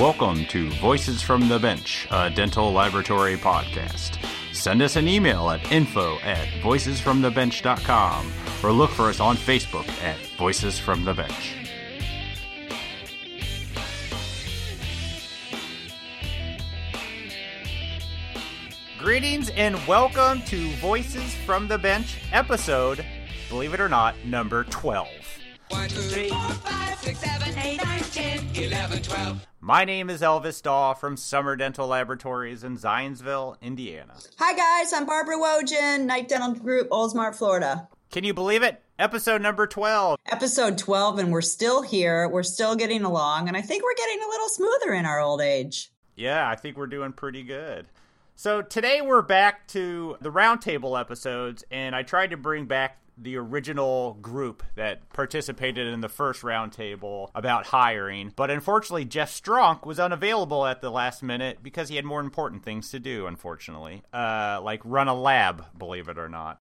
Welcome to Voices from the Bench, a dental laboratory podcast. Send us an email at info at voicesfromthebench.com or look for us on Facebook at Voices from the Bench. Greetings and welcome to Voices from the Bench, episode, believe it or not, number 12. One, two, three, four, five, six, seven, eight, nine, ten, eleven, twelve. My name is Elvis Dahl from Summer Dental Laboratories in Zionsville, Indiana. Hi guys, I'm Barbara Wojan, Knight Dental Group, Oldsmar, Florida. Can you believe it? Episode number 12. Episode 12, and we're still here. We're still getting along, and I think we're getting a little smoother in our old age. Yeah, I think we're doing pretty good. So today we're back to the roundtable episodes, and I tried to bring back the original group that participated in the first roundtable about hiring. But unfortunately, Jeff Stronk was unavailable at the last minute because he had more important things to do, unfortunately, uh, like run a lab, believe it or not.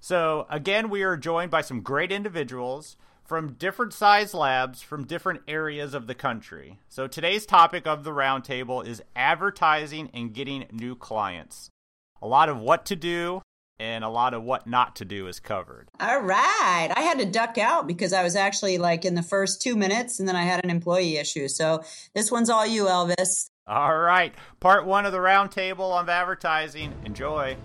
So, again, we are joined by some great individuals from different size labs from different areas of the country. So, today's topic of the roundtable is advertising and getting new clients. A lot of what to do and a lot of what not to do is covered. All right. I had to duck out because I was actually like in the first two minutes and then I had an employee issue. So, this one's all you, Elvis. All right, part one of the roundtable on advertising. Enjoy.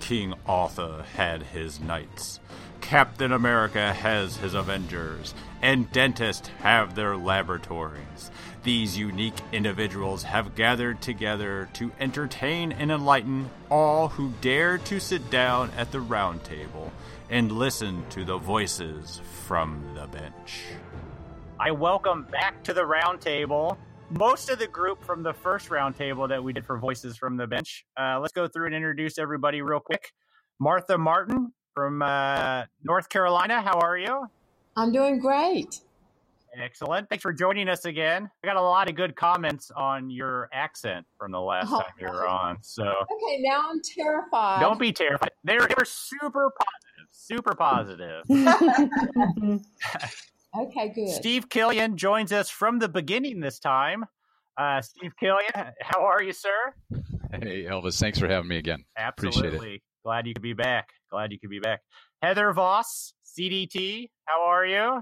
King Arthur had his knights. Captain America has his Avengers, and dentists have their laboratories. These unique individuals have gathered together to entertain and enlighten all who dare to sit down at the round table and listen to the voices from the bench. I welcome back to the round table most of the group from the first round table that we did for Voices from the Bench. Uh, let's go through and introduce everybody real quick. Martha Martin from uh, North Carolina, how are you? I'm doing great. Excellent. Thanks for joining us again. I got a lot of good comments on your accent from the last Oh, time you were on. So Okay, now I'm terrified. don't be terrified. They were, they were super positive, super positive. okay, good. Steve Killian joins us from the beginning this time. Uh, Steve Killian, how are you, sir? Hey, Elvis, thanks for having me again. Appreciate it. Absolutely. Glad you could be back. Glad you could be back. Heather Voss, CDT, how are you?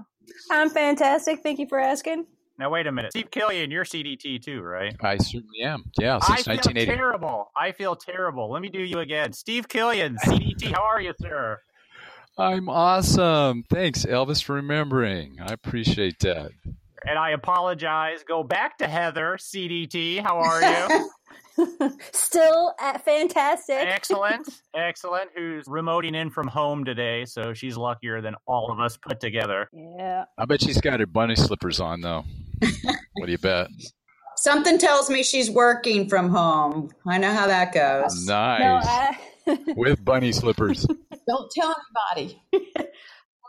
I'm fantastic. Thank you for asking. Now, wait a minute. Steve Killian, you're CDT too, right? I certainly am. Yeah, since I feel 1980. terrible. I feel terrible. Let me do you again. Steve Killian, CDT, how are you, sir? I'm awesome. Thanks, Elvis, for remembering. I appreciate that. And I apologize. Go back to Heather, CDT, how are you? Still at fantastic. excellent. Excellent. Who's remoting in from home today, so she's luckier than all of us put together. Yeah. I bet she's got her bunny slippers on, though. what do you bet? Something tells me she's working from home. I know how that goes. Nice. No, I, With bunny slippers. Don't tell anybody.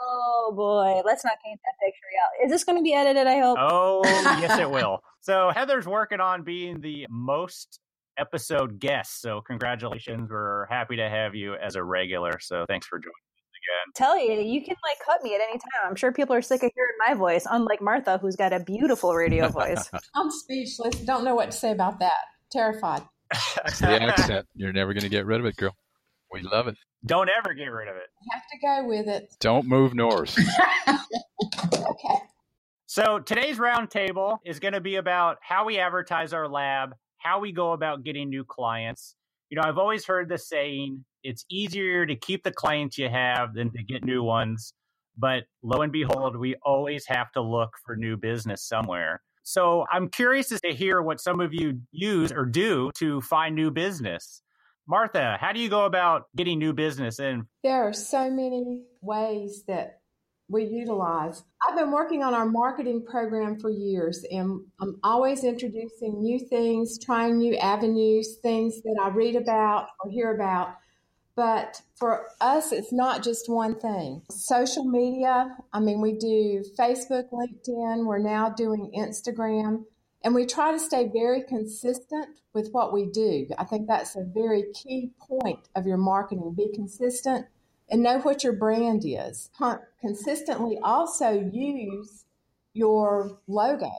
Oh boy, let's not paint that picture out. Is this going to be edited? I hope. Oh, yes, it will. So Heather's working on being the most episode guest. So congratulations. We're happy to have you as a regular. So thanks for joining again. Tell you, you can like cut me at any time. I'm sure people are sick of hearing my voice, unlike Martha, who's got a beautiful radio voice. I'm speechless. Don't know what to say about that. Terrified. It's the accent. You're never going to get rid of it, girl. We love it. Don't ever get rid of it. You have to go with it. Don't move north. Okay. So today's roundtable is going to be about how we advertise our lab, how we go about getting new clients. You know, I've always heard the saying, it's easier to keep the clients you have than to get new ones. But lo and behold, we always have to look for new business somewhere. So I'm curious to hear what some of you use or do to find new business. Martha, how do you go about getting new business in? There are so many ways that we utilize. I've been working on our marketing program for years, and I'm always introducing new things, trying new avenues, things that I read about or hear about. But for us, it's not just one thing. Social media, I mean, we do Facebook, LinkedIn, we're now doing Instagram, and we try to stay very consistent with what we do. I think that's a very key point of your marketing. Be consistent and know what your brand is. Consistently also use your logo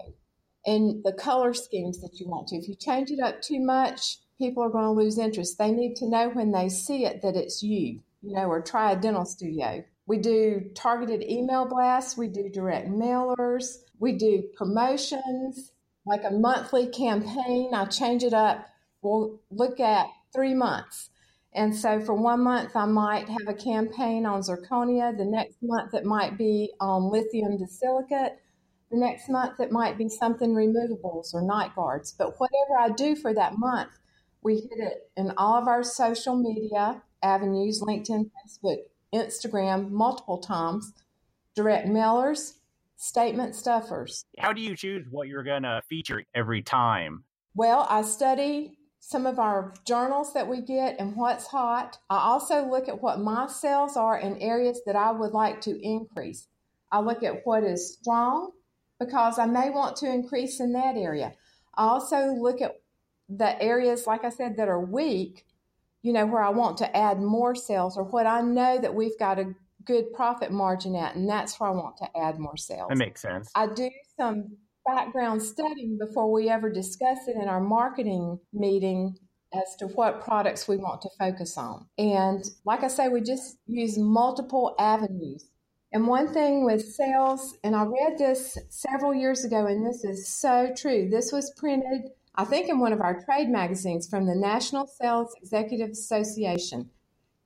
and the color schemes that you want to. If you change it up too much, people are going to lose interest. They need to know when they see it that it's you, you know, or try a dental studio. We do targeted email blasts, we do direct mailers, we do promotions, like a monthly campaign. I change it up. We'll look at three months. And so for one month, I might have a campaign on zirconia. The next month, it might be on lithium disilicate. The next month, it might be something removables or night guards. But whatever I do for that month, we hit it in all of our social media avenues LinkedIn, Facebook, Instagram, multiple times, direct mailers, statement stuffers. How do you choose what you're going to feature every time? Well, I study some of our journals that we get and what's hot. I also look at what my sales are in areas that I would like to increase. I look at what is strong because I may want to increase in that area. I also look at the areas, like I said, that are weak, you know, where I want to add more sales or what I know that we've got a good profit margin at, and that's where I want to add more sales. That makes sense. I do some background studying before we ever discuss it in our marketing meeting as to what products we want to focus on. And like I say, we just use multiple avenues. And one thing with sales, and I read this several years ago, and this is so true. This was printed, I think, in one of our trade magazines from the National Sales Executive Association.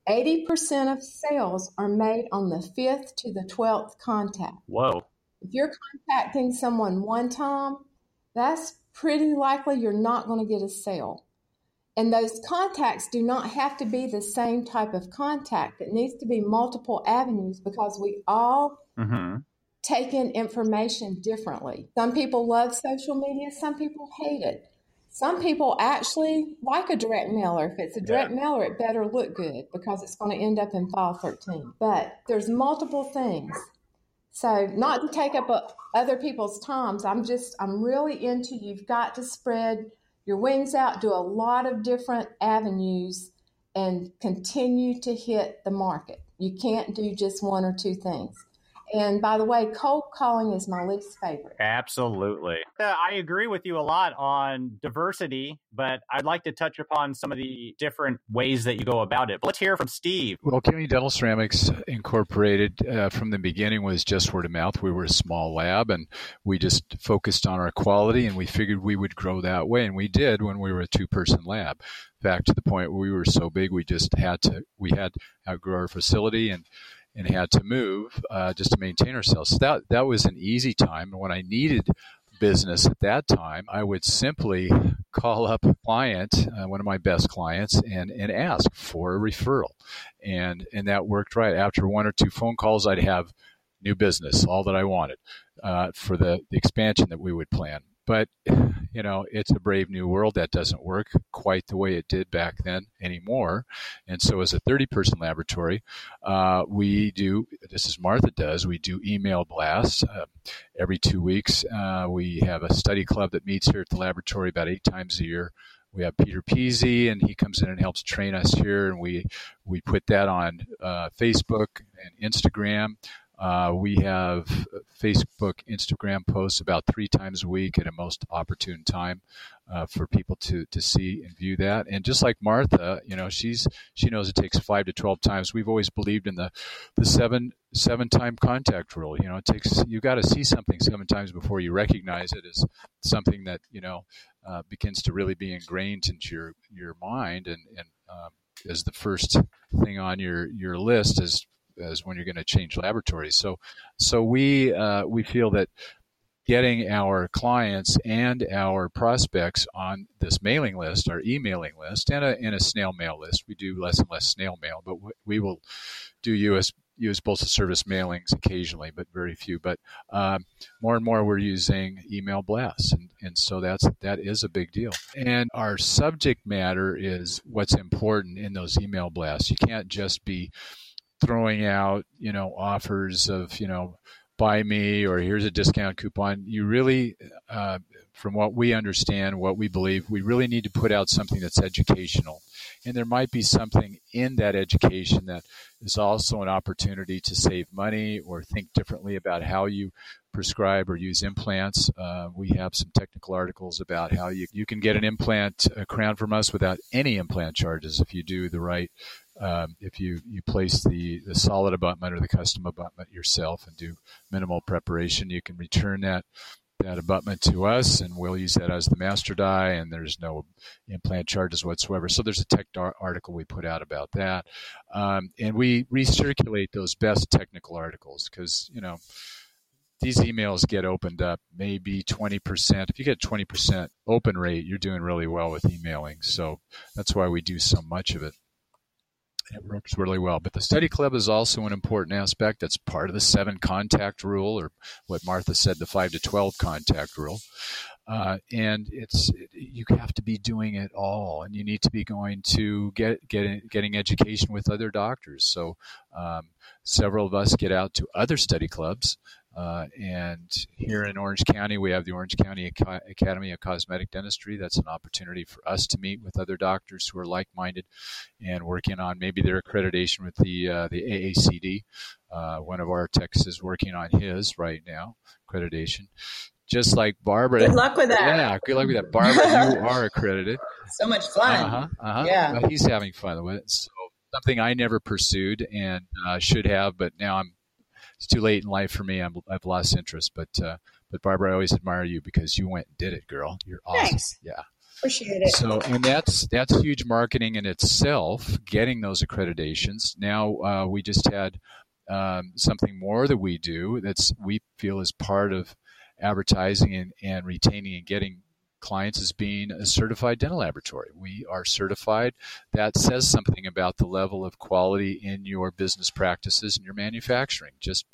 80% of sales are made on the 5th to the 12th contact. Whoa. If you're contacting someone one time, that's pretty likely you're not going to get a sale. And those contacts do not have to be the same type of contact. It needs to be multiple avenues because we all Mm-hmm. take in information differently. Some people love social media, some people hate it. Some people actually like a direct mailer. If it's a direct mailer, it better look good because it's going to end up in file 13. But there's multiple things. So, not to take up uh, other people's times, I'm just, I'm really into you've got to spread your wings out, do a lot of different avenues, and continue to hit the market. You can't do just one or two things. And by the way, cold calling is my least favorite. Absolutely. Uh, I agree with you a lot on diversity, but I'd like to touch upon some of the different ways that you go about it. But let's hear from Steve. Well, Community Dental Ceramics Incorporated uh, from the beginning was just word of mouth. We were a small lab and we just focused on our quality and we figured we would grow that way. And we did when we were a two person lab. In fact, to the point where we were so big, we just had to, we had to outgrow our facility and and had to move uh, just to maintain ourselves. So that that was an easy time. And when I needed business at that time, I would simply call up a client, uh, one of my best clients, and and ask for a referral, and and that worked right. After one or two phone calls, I'd have new business, all that I wanted uh, for the, the expansion that we would plan. But you know, it's a brave new world that doesn't work quite the way it did back then anymore. And so, as a 30 person laboratory, uh, we do this is Martha does. We do email blasts uh, every two weeks. Uh, we have a study club that meets here at the laboratory about eight times a year. We have Peter Pizzi, and he comes in and helps train us here, and we we put that on uh, Facebook and Instagram. Uh, we have Facebook, Instagram posts about three times a week at a most opportune time uh, for people to to see and view that. And just like Martha, you know, she's she knows it takes five to twelve times. We've always believed in the the seven seven time contact rule. You know, it takes you got to see something seven times before you recognize it as something that you know uh, begins to really be ingrained into your your mind and and um, as the first thing on your your list is as when you're going to change laboratories. So, so we uh, we feel that getting our clients and our prospects on this mailing list, our emailing list, and a, and a snail mail list. We do less and less snail mail, but we will do U.S. use postal service mailings occasionally, but very few. But um, more and more, we're using email blasts, and, and so that's that is a big deal. And our subject matter is what's important in those email blasts. You can't just be throwing out, you know, offers of, you know, buy me or here's a discount coupon. You really, uh, from what we understand, what we believe, we really need to put out something that's educational. And there might be something in that education that is also an opportunity to save money or think differently about how you prescribe or use implants. Uh, we have some technical articles about how you, you can get an implant a crown from us without any implant charges if you do the right um, if you, you place the, the solid abutment or the custom abutment yourself and do minimal preparation, you can return that that abutment to us and we'll use that as the master die and there's no implant charges whatsoever. So there's a tech article we put out about that. Um, and we recirculate those best technical articles because you know these emails get opened up maybe 20% if you get 20% open rate you're doing really well with emailing. So that's why we do so much of it it works really well. But the study club is also an important aspect. That's part of the seven contact rule, or what Martha said, the five to 12 contact rule. Uh, and it's you have to be doing it all, and you need to be going to get, get getting education with other doctors. So um, several of us get out to other study clubs uh, and here in Orange County, we have the Orange County Academy of Cosmetic Dentistry. That's an opportunity for us to meet with other doctors who are like-minded and working on maybe their accreditation with the uh, the AACD. Uh, one of our techs is working on his right now accreditation. Just like Barbara. Good luck with that. Yeah, good luck with that, Barbara. you are accredited. So much fun. Uh-huh, uh-huh. Yeah, he's having fun with it. So something I never pursued and uh, should have, but now I'm it's too late in life for me. i have lost interest. But uh, but Barbara, I always admire you because you went and did it, girl. You're awesome. Thanks. Yeah. Appreciate it. So, and that's that's huge marketing in itself. Getting those accreditations. Now uh, we just had um, something more that we do that's we feel is part of advertising and, and retaining and getting clients as being a certified dental laboratory. We are certified. That says something about the level of quality in your business practices and your manufacturing, just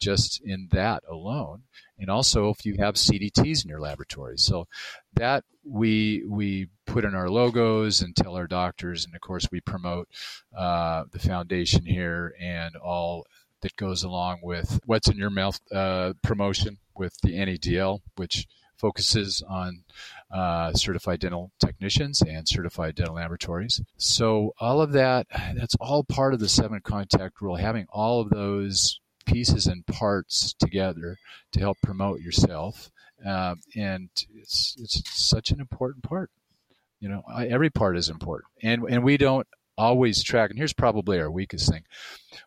just in that alone. And also if you have CDTs in your laboratory. So that we we put in our logos and tell our doctors, and of course we promote uh, the foundation here and all that goes along with what's in your mouth uh, promotion with the NEDL, which focuses on uh, certified dental technicians and certified dental laboratories. So all of that, that's all part of the seven contact rule, having all of those pieces and parts together to help promote yourself. Uh, and it's, it's such an important part. You know, every part is important. And, and we don't always track, and here's probably our weakest thing.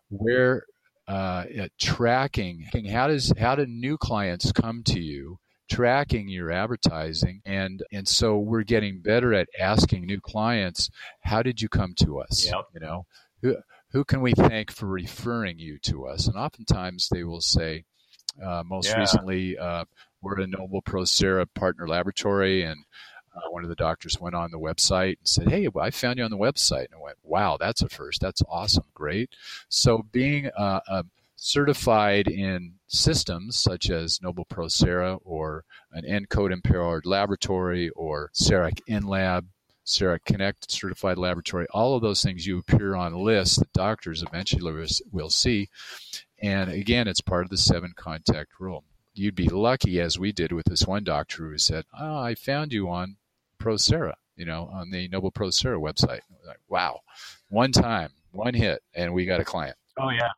Where uh, tracking how does how do new clients come to you tracking your advertising and and so we're getting better at asking new clients how did you come to us yep. you know who who can we thank for referring you to us and oftentimes they will say uh, most yeah. recently uh, we're a Nobel Procera partner laboratory and uh, one of the doctors went on the website and said, "Hey, I found you on the website." And I went, "Wow, that's a first. That's awesome, great." So being a, a certified in systems such as Nobel Procera or an ENCODE empowered laboratory or CEREC InLab, CEREC Connect certified laboratory, all of those things you appear on lists that doctors eventually will see. And again, it's part of the seven contact rule. You'd be lucky, as we did with this one doctor who said, oh, I found you on Procera, you know, on the Nobel Procera website. Like, wow, one time, one hit, and we got a client. Oh, yeah.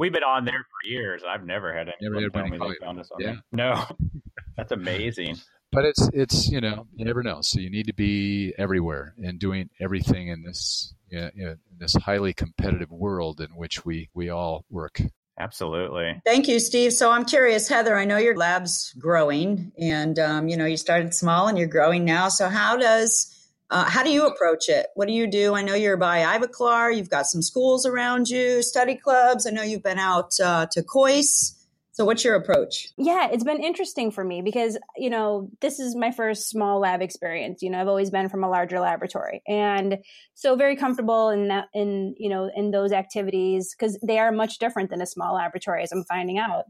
We've been on there for years. I've never had anyone never, tell me they found us on yeah. there. No, that's amazing. But it's it's you know you never know. So you need to be everywhere and doing everything in this you know, in this highly competitive world in which we we all work. Absolutely. Thank you, Steve. So I'm curious, Heather. I know your lab's growing, and um, you know you started small and you're growing now. So how does uh, how do you approach it? What do you do? I know you're by Ivoclar. You've got some schools around you, study clubs. I know you've been out uh, to Kois. So, what's your approach? Yeah, it's been interesting for me because, you know, this is my first small lab experience. You know, I've always been from a larger laboratory. And so very comfortable in that, in, you know, in those activities because they are much different than a small laboratory, as I'm finding out.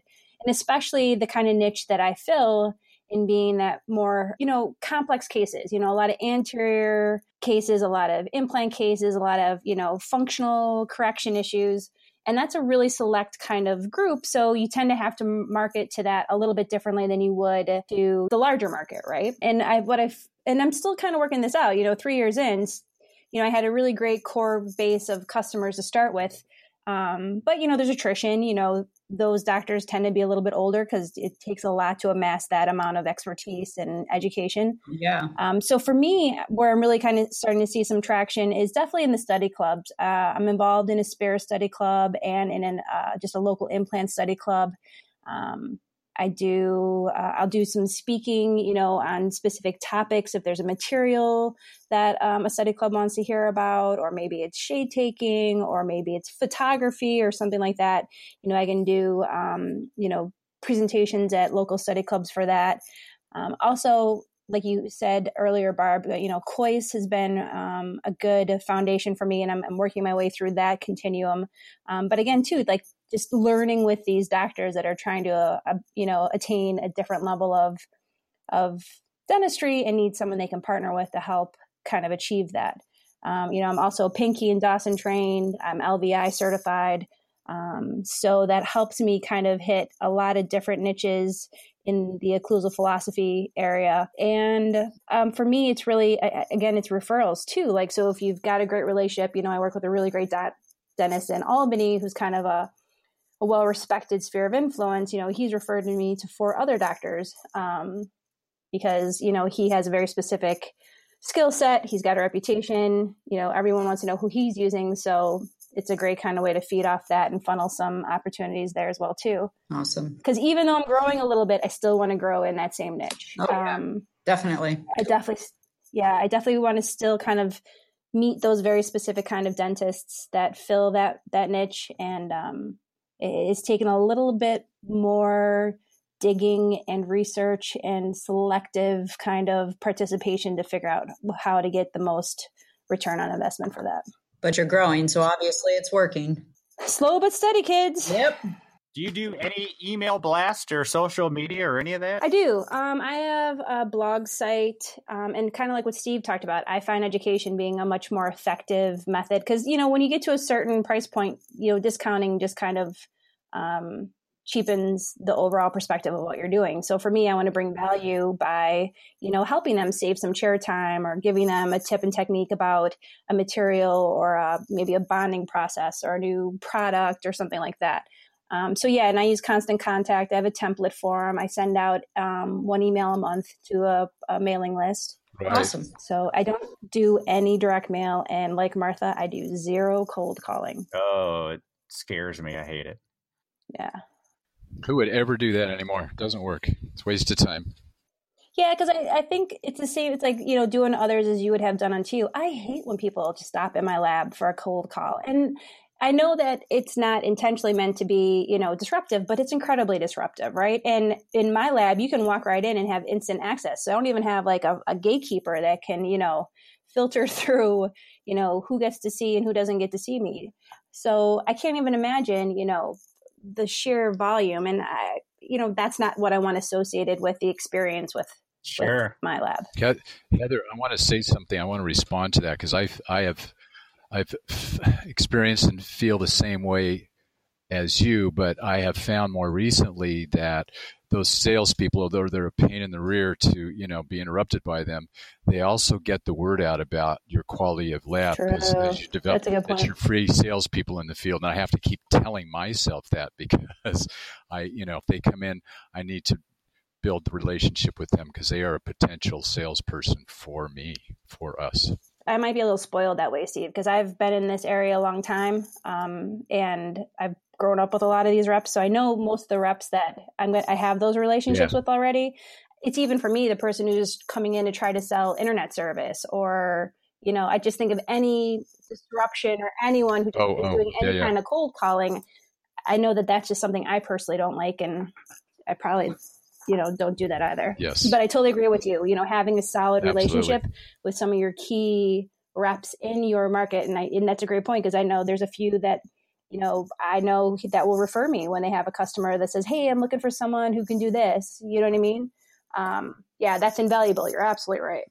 And especially the kind of niche that I fill in being that more, you know, complex cases, you know, a lot of anterior cases, a lot of implant cases, a lot of, you know, functional correction issues. And that's a really select kind of group. So you tend to have to market to that a little bit differently than you would to the larger market, right? And I, what I've, and I'm still kind of working this out, you know, three years in, you know, I had a really great core base of customers to start with. Um, but you know, there's attrition. You know, those doctors tend to be a little bit older because it takes a lot to amass that amount of expertise and education. Yeah. Um, so for me, where I'm really kind of starting to see some traction is definitely in the study clubs. Uh, I'm involved in a Spear study club and in an, uh, just a local implant study club. Um, I do, uh, I'll do some speaking, you know, on specific topics. If there's a material that um, a study club wants to hear about, or maybe it's shade taking, or maybe it's photography or something like that, you know, I can do, um, you know, presentations at local study clubs for that. Um, also, like you said earlier, Barb, you know, Kois has been um, a good foundation for me, and I'm, I'm, working my way through that continuum. Um, but again, too, like just learning with these doctors that are trying to uh, uh, you know attain a different level of of dentistry and need someone they can partner with to help kind of achieve that. Um, you know i'm also Pankey and dawson trained. I'm lvi certified. Um, so that helps me kind of hit a lot of different niches in the occlusal philosophy area. And um, for me it's really again it's referrals too. Like so if you've got a great relationship you know i work with a really great dentist in albany who's kind of a a well respected sphere of influence, you know, he's referred me to four other doctors um, because, you know, he has a very specific skill set. He's got a reputation. You know, everyone wants to know who he's using. So it's a great kind of way to feed off that and funnel some opportunities there as well too. Awesome. Because even though I'm growing a little bit, I still want to grow in that same niche. Oh, yeah. um, definitely. I definitely, yeah, I definitely want to still kind of meet those very specific kind of dentists that fill that that niche and um, it's taken a little bit more digging and research and selective kind of participation to figure out how to get the most return on investment for that. But you're growing, so obviously it's working. Slow but steady, kids. Yep. Do you do any email blast or social media or any of that? I do. Um, I have a blog site, um, and kind of like what Steve talked about, I find education being a much more effective method because you know when you get to a certain price point, you know discounting just kind of um, cheapens the overall perspective of what you're doing. So for me, I want to bring value by, you know, helping them save some chair time or giving them a tip and technique about a material or a, maybe a bonding process or a new product or something like that. Um, so yeah, and I use constant contact. I have a template form. I send out um, one email a month to a, a mailing list. Right. Awesome. So I don't do any direct mail, and like Martha, I do zero cold calling. Oh, it scares me. I hate it. Yeah. Who would ever do that anymore? It doesn't work. It's waste of time. Yeah, because I, I think it's the same. It's like, you know, doing others as you would have done unto you. I hate when people just stop in my lab for a cold call. And I know that it's not intentionally meant to be, you know, disruptive, but it's incredibly disruptive, right? And in my lab, you can walk right in and have instant access. So I don't even have like a, a gatekeeper that can, you know, filter through, you know, who gets to see and who doesn't get to see me. So I can't even imagine, you know, the sheer volume and I, you know that's not what i want associated with the experience with sure with my lab heather i want to say something i want to respond to that because i i have i've experienced and feel the same way as you but i have found more recently that those salespeople, although they're a pain in the rear to you know be interrupted by them, they also get the word out about your quality of lab as, as, you develop as your free salespeople in the field. And I have to keep telling myself that because I, you know, if they come in, I need to build the relationship with them because they are a potential salesperson for me, for us. I might be a little spoiled that way, Steve, because I've been in this area a long time, um, and I've grown up with a lot of these reps, so I know most of the reps that I'm I have those relationships yeah. with already. It's even for me, the person who's coming in to try to sell internet service, or you know, I just think of any disruption or anyone who's oh, oh, doing any yeah, yeah. kind of cold calling. I know that that's just something I personally don't like, and I probably you know don't do that either. Yes. But i totally agree with you. You know having a solid Absolutely. relationship with some of your key reps in your market and, I, and that's a great point because i know there's a few that you know i know that will refer me when they have a customer that says hey i'm looking for someone who can do this. You know what i mean? Um, yeah that's invaluable. You're absolutely right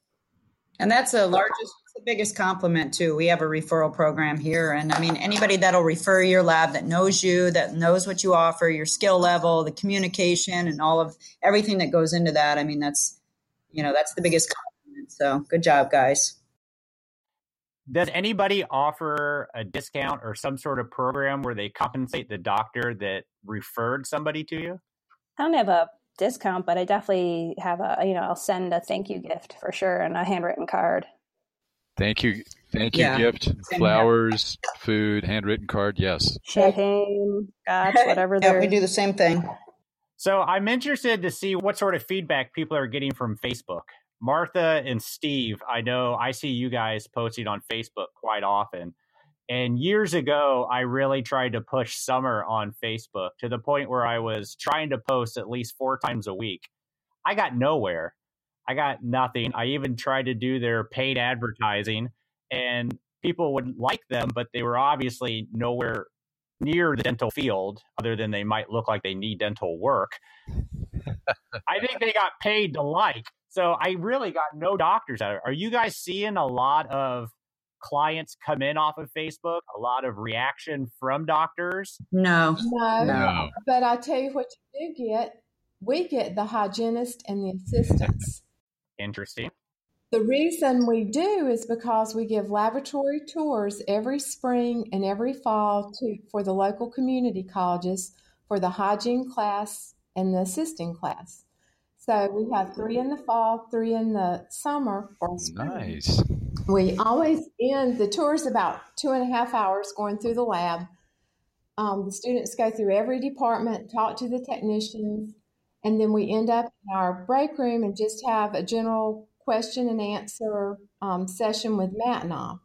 And that's the largest, the biggest compliment too. We have a referral program here, and I mean anybody that'll refer your lab that knows you, that knows what you offer, your skill level, the communication, and all of everything that goes into that. I mean that's you know that's the biggest compliment. So good job, guys. Does anybody offer a discount or some sort of program where they compensate the doctor that referred somebody to you? I don't have a discount, but I definitely have a you know I'll send a thank you gift for sure and a handwritten card. Thank you, thank you Yeah. gift, flowers, food, handwritten card. Yes, Champagne, scotch, whatever Yeah, we do the same thing. So I'm interested to see what sort of feedback people are getting from Facebook. Martha and Steve, I know I see you guys posting on Facebook quite often. And years ago, I really tried to push Summer on Facebook to the point where I was trying to post at least four times a week. I got nowhere. I got nothing. I even tried to do their paid advertising, and people would like them, but they were obviously nowhere near the dental field, other than they might look like they need dental work. I think they got paid to like. So I really got no doctors out of it. Are you guys seeing a lot of clients come in off of Facebook? A lot of reaction from doctors? No, No, no, but I tell you what you do get. We get the hygienist and the assistants. Interesting. The reason we do is because we give laboratory tours every spring and every fall to for the local community colleges for the hygiene class and the assisting class. So we have three in the fall, three in the summer or spring. nice. We always end the tour's about two and a half hours going through the lab. Um, the students go through every department, talk to the technicians, and then we end up in our break room and just have a general question and answer um, session with Matt and I.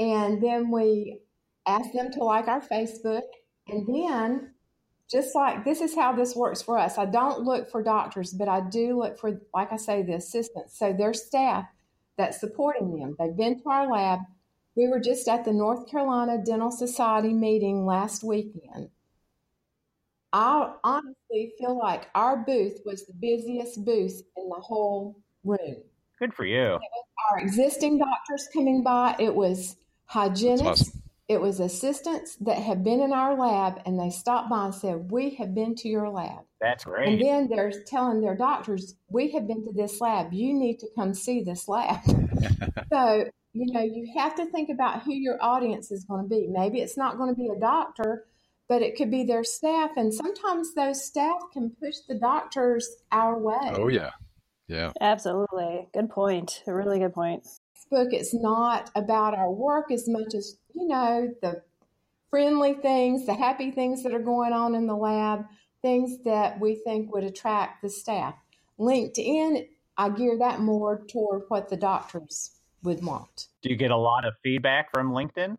And then we ask them to like our Facebook, and then just like this is how this works for us. I don't look for doctors, but I do look for, like I say, the assistants. So their staff that's supporting them. They've been to our lab. We were just at the North Carolina Dental Society meeting last weekend. I honestly feel like our booth was the busiest booth in the whole room. Good for you. Our existing doctors coming by, it was hygienists, awesome. It was assistants that have been in our lab, and they stopped by and said, We have been to your lab. That's great. And then they're telling their doctors, we have been to this lab. You need to come see this lab. so, you know, you have to think about who your audience is going to be. Maybe it's not going to be a doctor, but it could be their staff. And sometimes those staff can push the doctors our way. Oh yeah, yeah. absolutely good point. A really good point. book it's not about our work as much as you know the friendly things the happy things that are going on in the lab things that we think would attract the staff linkedin i gear that more toward what the doctors would want Do you get a lot of feedback from LinkedIn?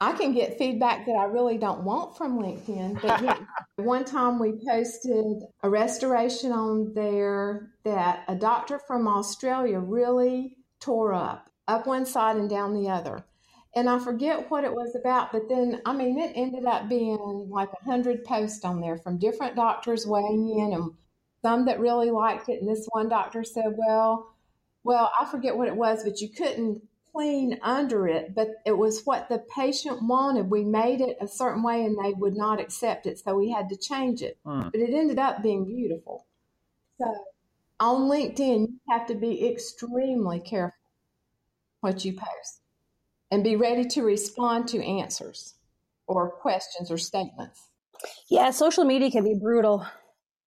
I can get feedback that I really don't want from LinkedIn. But yeah, one time we posted a restoration on there that a doctor from Australia really tore up, up one side and down the other. And I forget what it was about, but then, I mean, it ended up being like a hundred posts on there from different doctors weighing in and some that really liked it. And this one doctor said, well, well, I forget what it was, but you couldn't clean under it, but it was what the patient wanted. We made it a certain way and they would not accept it, so we had to change it. Hmm. But it ended up being beautiful. So on LinkedIn, you have to be extremely careful what you post and be ready to respond to answers or questions or statements. Yeah, social media can be brutal.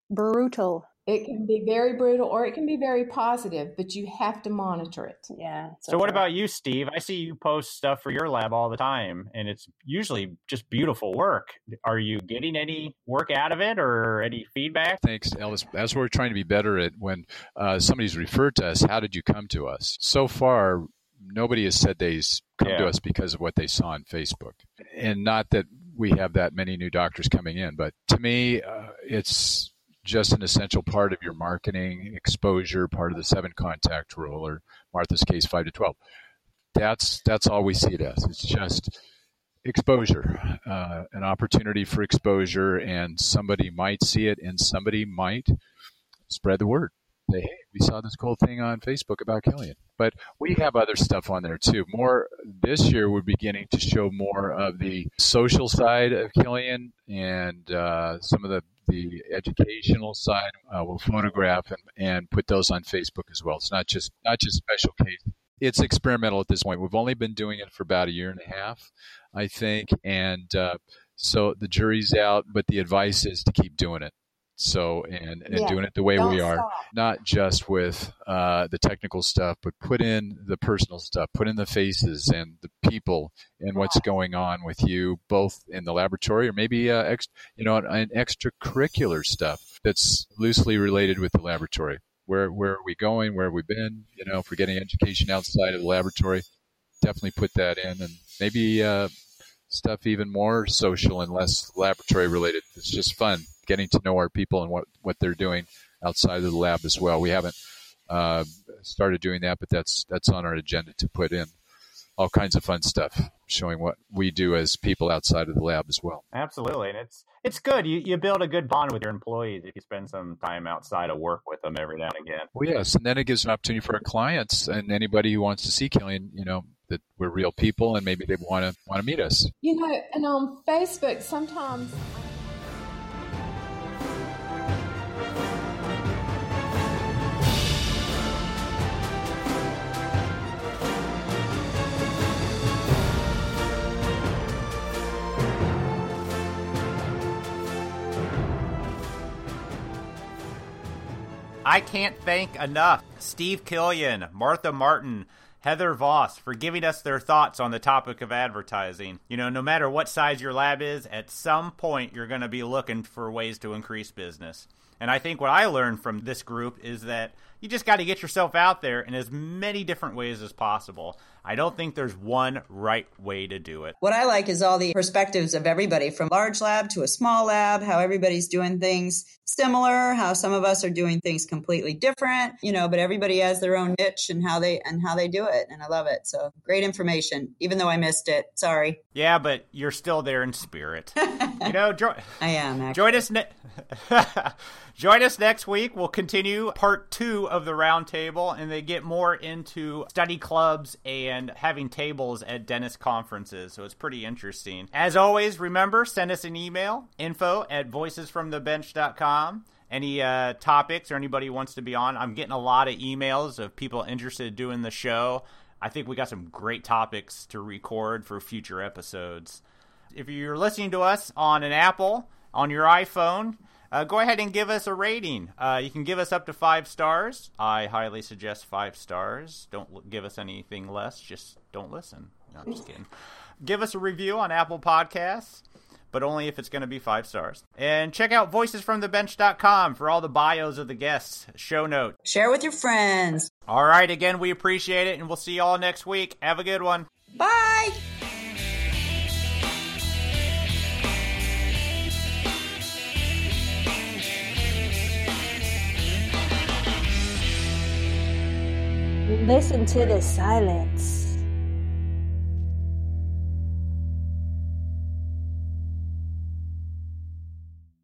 Brutal. It can be very brutal or it can be very positive, but you have to monitor it. Yeah. So, what about you, Steve? I see you post stuff for your lab all the time, and it's usually just beautiful work. Are you getting any work out of it or any feedback? Thanks, Ellis. As we're trying to be better at when uh, somebody's referred to us, how did you come to us? So far, nobody has said they've come to us because of what they saw on Facebook. And not that we have that many new doctors coming in, but to me, uh, it's just an essential part of your marketing exposure, part of the seven contact rule, or Martha's case, five to 12. That's, that's all we see it as. It's just exposure, uh, an opportunity for exposure, and somebody might see it and somebody might spread the word. Say, hey, we saw this cool thing on Facebook about Killian. But we have other stuff on there too. More this year, we're beginning to show more of the social side of Killian and uh, some of the the educational side. Uh, we'll photograph and, and put those on Facebook as well. It's not just not just special case. It's experimental at this point. We've only been doing it for about a year and a half, I think, and uh, so the jury's out. But the advice is to keep doing it. So and, and Yeah. doing it the way Don't we are, stop. not just with uh, the technical stuff, but put in the personal stuff, put in the faces and the people and what's going on with you, both in the laboratory or maybe uh, ex- you know an extracurricular stuff that's loosely related with the laboratory. Where where are we going? Where have we been? You know, if we're getting education outside of the laboratory, definitely put that in, and maybe uh, stuff even more social and less laboratory related. It's just fun getting to know our people and what, what they're doing outside of the lab as well. We haven't uh, started doing that, but that's that's on our agenda to put in all kinds of fun stuff, showing what we do as people outside of the lab as well. Absolutely, and it's it's good. You you build a good bond with your employees if you spend some time outside of work with them every now and again. Well, yes, and then it gives an opportunity for our clients and anybody who wants to see Killian, you know, that we're real people and maybe they want to want to meet us. You know, and on Facebook, sometimes I can't thank enough Steve Killian, Martha Martin, Heather Voss for giving us their thoughts on the topic of advertising. You know, no matter what size your lab is, at some point you're going to be looking for ways to increase business. And I think what I learned from this group is that you just got to get yourself out there in as many different ways as possible. I don't think there's one right way to do it. What I like is all the perspectives of everybody from large lab to a small lab, how everybody's doing things similar, how some of us are doing things completely different, you know, but everybody has their own niche and how they and how they do it. And I love it. So great information, even though I missed it. Sorry. Yeah, but you're still there in spirit. you know, jo- I am actually. Join us ne- Join us next week. We'll continue part two of the roundtable, and they get more into study clubs and having tables at dentist conferences. So it's pretty interesting. As always, remember send us an email info at voicesfromthebench.com. Any uh, topics or anybody wants to be on? I'm getting a lot of emails of people interested in doing the show. I think we got some great topics to record for future episodes. If you're listening to us on an Apple, on your iPhone, uh, go ahead and give us a rating. Uh, you can give us up to five stars. I highly suggest five stars. Don't l- give us anything less. Just don't listen. No, I'm just kidding. Give us a review on Apple Podcasts, but only if it's going to be five stars. And check out voicesfromthebench.com for all the bios of the guests, show notes. Share with your friends. All right, again, we appreciate it, and we'll see you all next week. Have a good one. Bye. Listen to the silence.